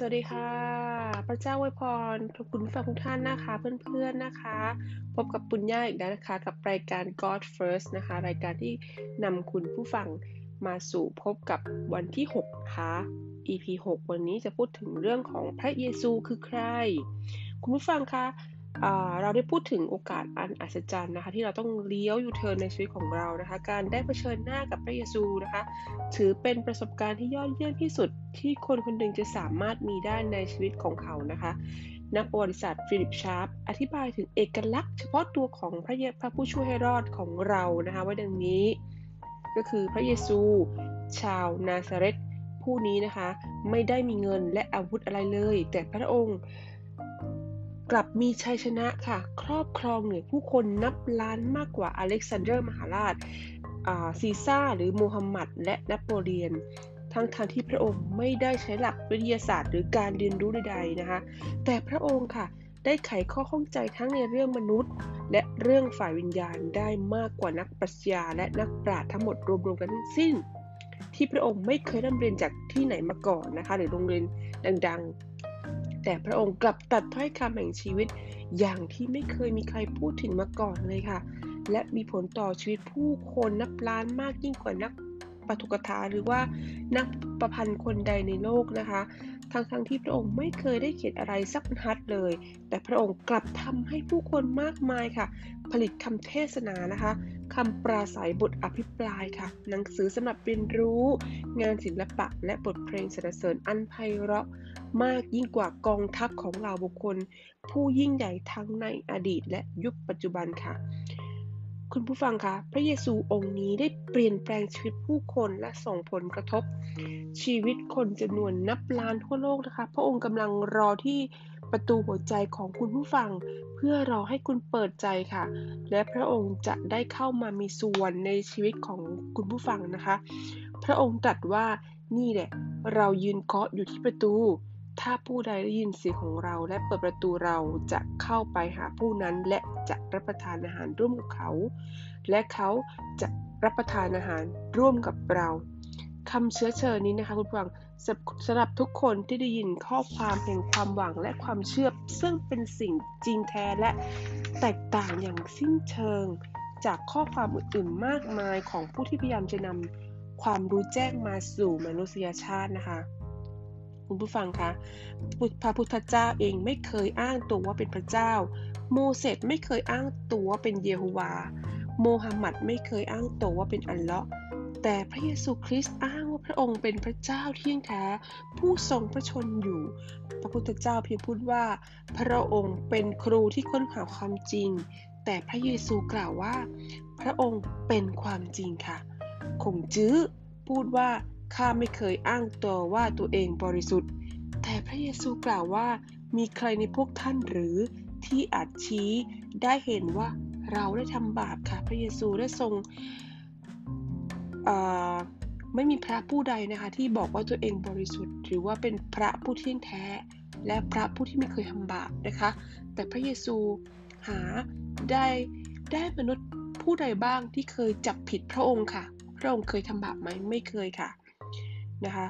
สวัสดีค่ะ พระเจ้าอวยพรทุกคุณฟังทุกท่านนะคะ เพื่อนๆนะคะ พบกับปุญญาอีกแล้วนะคะ กับรายการ God First นะคะ รายการที่นำคุณผู้ฟังมาสู่พบกับวันที่6นะคะ EP 6 วันนี้จะพูดถึงเรื่องของพระเยซูคือใคร คุณผู้ฟังคะ เราได้พูดถึงโอกาสอันอัศจรรย์นะคะ ที่เราต้องเลี้ยวยูเทิร์นในชีวิตของเรานะคะ การได้เผชิญหน้ากับพระเยซูนะคะ ถือเป็นประสบการณ์ที่ยอดเยี่ยมที่สุดที่คนคนหนึ่งจะสามารถมีได้ในชีวิตของเขานะคะนักประวัติศาสตร์ฟิลิปชาร์ปอธิบายถึงเอกลักษณ์เฉพาะตัวของพระเยพระผู้ช่วยให้รอดของเรานะคะไว้ดังนี้ ก็คือพระเยซู ชาวนาซาเรตผู้นี้นะคะ ไม่ได้มีเงินและอาวุธอะไรเลย แต่พระองค์ กลับมีชัยชนะค่ะ ครอบครองเหนือผู้คนนับล้านมากกว่าอเล็กซานเดอร์มหาราชซีซ่าหรือโมฮัมหมัดและนโปเลียน ทั้งทางที่พระองค์ไม่ได้ใช้หลักวิทยาศาสตร์ หรือการเรียนรู้ใดๆนะคะ แต่พระองค์ค่ะได้ไขข้อข้องใจทั้งในเรื่องมนุษย์ และเรื่องฝ่ายวิญญาณได้มากกว่านักปรัชญาและนักปราชญ์ทั้งหมดรวมๆกันทั้งสิ้น ที่พระองค์ไม่เคยร่ำเรียนจากที่ไหนมาก่อนนะคะ หรือโรงเรียนดัง แต่พระองค์กลับตัดถ้อยคำแห่งชีวิต อย่างที่ไม่เคยมีใครพูดถึงมาก่อนเลยค่ะ และมีผลต่อชีวิตผู้คนนับล้านมากยิ่งกว่านัก ปฐกถาหรือว่านักประพันธ์คนใดในโลกนะคะทั้งทั้งที่พระองค์ไม่เคยได้เขียนอะไรสักบรรทัดเลย แต่พระองค์กลับทำให้ผู้คนมากมายค่ะ ผลิตคำเทศนานะคะคำปราศัยบทอภิปรายค่ะ หนังสือสำหรับเรียนรู้ งานศิลปะและบทเพลงสรรเสริญอันไพเราะมากยิ่งกว่ากองทัพของเหล่าบุคคล ผู้ยิ่งใหญ่ทั้งในอดีตและยุคปัจจุบันค่ะ คุณผู้ฟังคะพระเยซูองค์นี้ได้เปลี่ยนแปลงชีวิตผู้คนและส่งผลกระทบ ชีวิตคนจำนวนนับล้านทั่วโลกนะคะ พระองค์กำลังรอที่ประตูหัวใจของคุณผู้ฟัง เพื่อรอให้คุณเปิดใจค่ะ และพระองค์จะได้เข้ามามีส่วนในชีวิตของคุณผู้ฟังนะคะ พระองค์ตรัสว่านี่แหละ เรายืนเคาะอยู่ที่ประตู ถ้าผู้ใดได้ยินเสียงของเราและเปิดประตูเราจะเข้าไปหาผู้นั้นและจะรับประทานอาหารร่วมกับเขา และเขาจะรับประทานอาหารร่วมกับเราคำเชื้อเชิญนี้นะคะคุณผู้ฟังสำหรับทุกคนที่ได้ยินข้อความแห่งความหวังและความเชื่อ ซึ่งเป็นสิ่งจริงแท้และแตกต่างอย่างสิ้นเชิง จากข้อความอื่นๆมากมายของผู้ที่พยายามจะนำความรู้แจ้งมาสู่มนุษยชาตินะคะ คุณผู้ฟังคะพระพุทธเจ้าเองไม่เคยอ้างตัวว่าเป็นพระเจ้า โมเสสไม่เคยอ้างตัวว่าเป็นเยโฮวา โมฮัมหมัดไม่เคยอ้างตัวว่าเป็นอัลเลาะห์แต่พระเยซูคริสต์อ้างว่าพระองค์เป็นพระเจ้าเที่ยงแท้ ผู้ทรงพระชนอยู่ พระพุทธเจ้าเพียงพูดว่า พระองค์เป็นครูที่ค้นหาความจริง แต่พระเยซูกล่าวว่า พระองค์เป็นความจริงค่ะ คงจื้อพูดว่า ข้าไม่เคยอ้างตัวว่าตัวเองบริสุทธิ์ แต่พระเยซูกล่าวว่า มีใครในพวกท่านหรือที่อาจชี้ได้เห็นว่าเราได้ทำบาปค่ะ พระเยซูได้ทรงไม่มีพระผู้ใดนะคะที่บอกว่าตัวเองบริสุทธิ์ หรือว่าเป็นพระผู้เที่ยงแท้ และพระผู้ที่ไม่เคยทำบาปนะคะ แต่พระเยซูหาได้ได้มนุษย์ผู้ใดบ้างที่เคยจับผิดพระองค์ค่ะ พระองค์เคยทำบาปไหมไม่เคยค่ะ นะคะ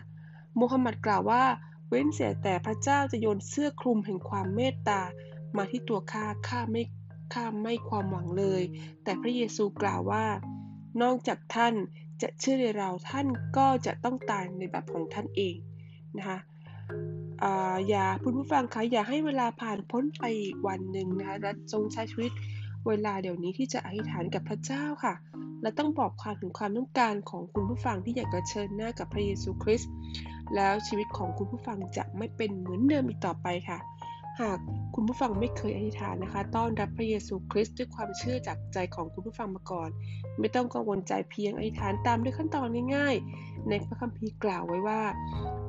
โมฮัมหมัดกล่าวว่า เว้นเสียแต่พระเจ้าจะโยนเสื้อคลุมแห่งความเมตตามาที่ตัวข้าข้าไม่ข้าไม่ความหวังเลย แต่พระเยซูกล่าวว่า นอกจากท่านจะเชื่อในเราท่านก็จะต้องตายในแบบของท่านเองนะคะอย่าคุณผู้ฟังคะอย่าให้เวลาผ่านพ้นไปอีกวันหนึ่งนะคะและจงใช้ชีวิตเวลาเดี๋ยวนี้ที่จะอธิษฐานกับพระเจ้าค่ะ และต้องบอกความถึงความต้องการของคุณผู้ฟังที่อยากจะเชิญหน้ากับพระเยซูคริสต์แล้วชีวิตของคุณผู้ฟังจะไม่เป็นเหมือนเดิมอีกต่อไปค่ะ หากคุณผู้ฟังไม่เคยอธิษฐานนะคะ ต้อนรับพระเยซูคริสต์ด้วยความเชื่อจากใจของคุณผู้ฟังมาก่อน ไม่ต้องกังวลใจเพียงอธิษฐานตามด้วยขั้นตอนง่ายๆ ในพระคัมภีร์กล่าวไว้ว่า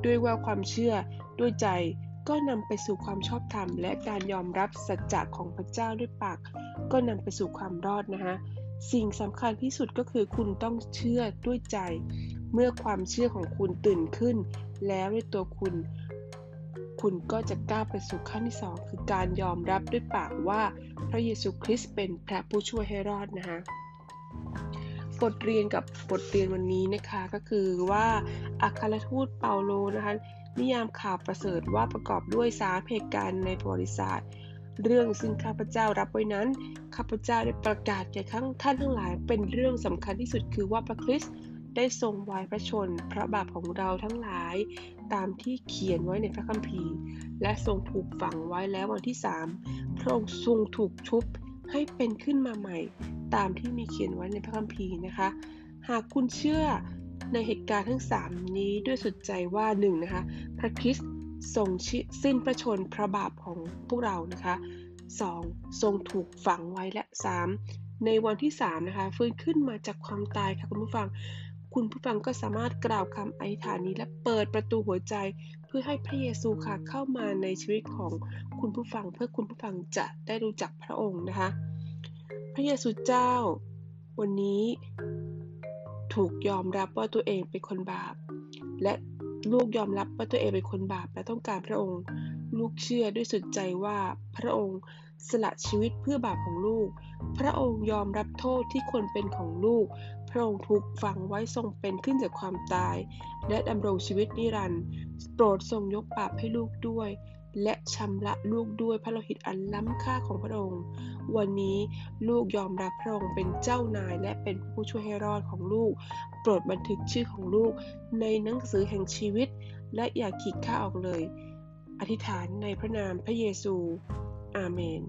ด้วยว่าความเชื่อด้วยใจก็นำไปสู่ความชอบธรรม และการยอมรับสัจจะของพระเจ้าด้วยปาก ก็นำไปสู่ความรอดนะคะ สิ่งสำคัญที่สุดก็คือคุณต้องเชื่อด้วยใจ เมื่อความเชื่อของคุณตื่นขึ้น แล้วในตัวคุณ คุณก็จะก้าวไปสู่ขั้นที่สองคือการยอมรับด้วยปากว่าพระเยซูคริสต์เป็นพระผู้ช่วยให้รอดนะคะบทเรียนกับบทเรียนวันนี้นะคะก็คือว่าอัครทูตเปาโลนะคะนิยามข่าวประเสริฐว่าประกอบด้วยสาเหตุการณ์ในประวัติศาสตร์ เรื่องซึ่งข้าพเจ้ารับไว้นั้น ข้าพเจ้าได้ประกาศแก่ทั้งท่านทั้งหลายเป็นเรื่องสำคัญที่สุดคือว่าพระคริสต์ได้ทรงไว้พระชนพระบาปของเราทั้งหลาย ตามที่เขียนไว้ในพระคัมภีร์ และทรงถูกฝังไว้แล้ววันที่สามพระองค์ทรงถูกชุบให้เป็นขึ้นมาใหม่ ตามที่มีเขียนไว้ในพระคัมภีร์นะคะ หากคุณเชื่อในเหตุการณ์ทั้ง 3 นี้ด้วยสุดใจว่า1นะคะพระคริสต์ ทรงสิ้นพระชนพระบาปของพวกเรานะคะ 2. ทรงถูกฝังไว้และ 3. ในวันที่3นะคะฟื้นขึ้นมาจากความตายค่ะคุณผู้ฟัง คุณผู้ฟังก็สามารถกล่าวคำอธิษฐานนี้และเปิดประตูหัวใจ เพื่อให้พระเยซูค่ะเข้ามาในชีวิตของคุณผู้ฟัง เพื่อคุณผู้ฟังจะได้รู้จักพระองค์นะคะ พระเยซูเจ้า วันนี้ถูกยอมรับว่าตัวเองเป็นคนบาป และ ลูกยอมรับว่าตัวเองเป็นคนบาปและต้องการพระองค์ ลูกเชื่อด้วยสุดใจว่าพระองค์สละชีวิตเพื่อบาปของลูก พระองค์ยอมรับโทษที่ควรเป็นของลูก พระองค์ถูกฝังไว้ทรงเป็นขึ้นจากความตาย และดำรงชีวิตนิรันดร์ โปรดทรงยกบาปให้ลูกด้วย และชำระลูกด้วยพระโลหิตอันล้ำค่าของพระองค์ วันนี้ลูกยอมรับพระองค์เป็นเจ้านายและเป็นผู้ช่วยให้รอดของลูก โปรดบันทึกชื่อของลูกในหนังสือแห่งชีวิต และอย่าขีดค่าออกเลย อธิษฐานในพระนามพระเยซู อาเมน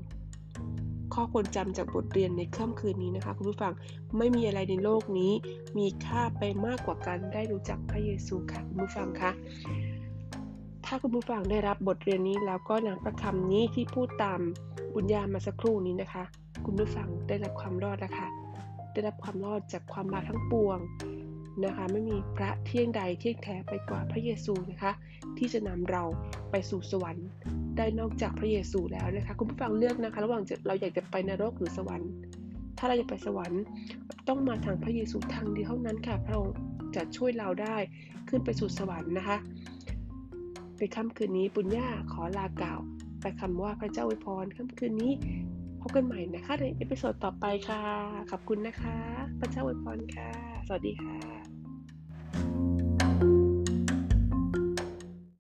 ข้อควรจำจากบทเรียนในค่ำคืนนี้นะคะคุณผู้ฟัง ไม่มีอะไรในโลกนี้ มีค่าไปมากกว่าการได้รู้จักพระเยซูค่ะคุณผู้ฟังคะ ถ้าคุณผู้ฟังได้รับบทเรียนนี้แล้วก็นำพระคำนี้ที่พูดตามบุญญามาสักครู่นี้นะคะ คุณผู้ฟังได้รับความรอดแล้วค่ะได้รับความรอดจากความบาปทั้งปวงนะคะ ไม่มีพระเที่ยงใดเที่ยงแท้ไปกว่าพระเยซูนะคะ ที่จะนำเราไปสู่สวรรค์ ได้นอกจากพระเยซูแล้วนะคะ คุณผู้ฟังเลือกนะคะ ระหว่างเราอยากจะไปนรกหรือสวรรค์ ถ้าเราจะไปสวรรค์ ต้องมาทางพระเยซูทางเดียวเท่านั้นค่ะพระองค์จะช่วยเราได้ขึ้นไปสู่สวรรค์นะคะ ในค่ำคืนนี้ปุญญาขอลากล่าวไปคำว่าพระเจ้าอวยพรค่ำคืนนี้พบกันใหม่นะคะใน episode ต่อไปค่ะ ขอบคุณนะคะ พระเจ้าอวยพรค่ะ สวัสดีค่ะ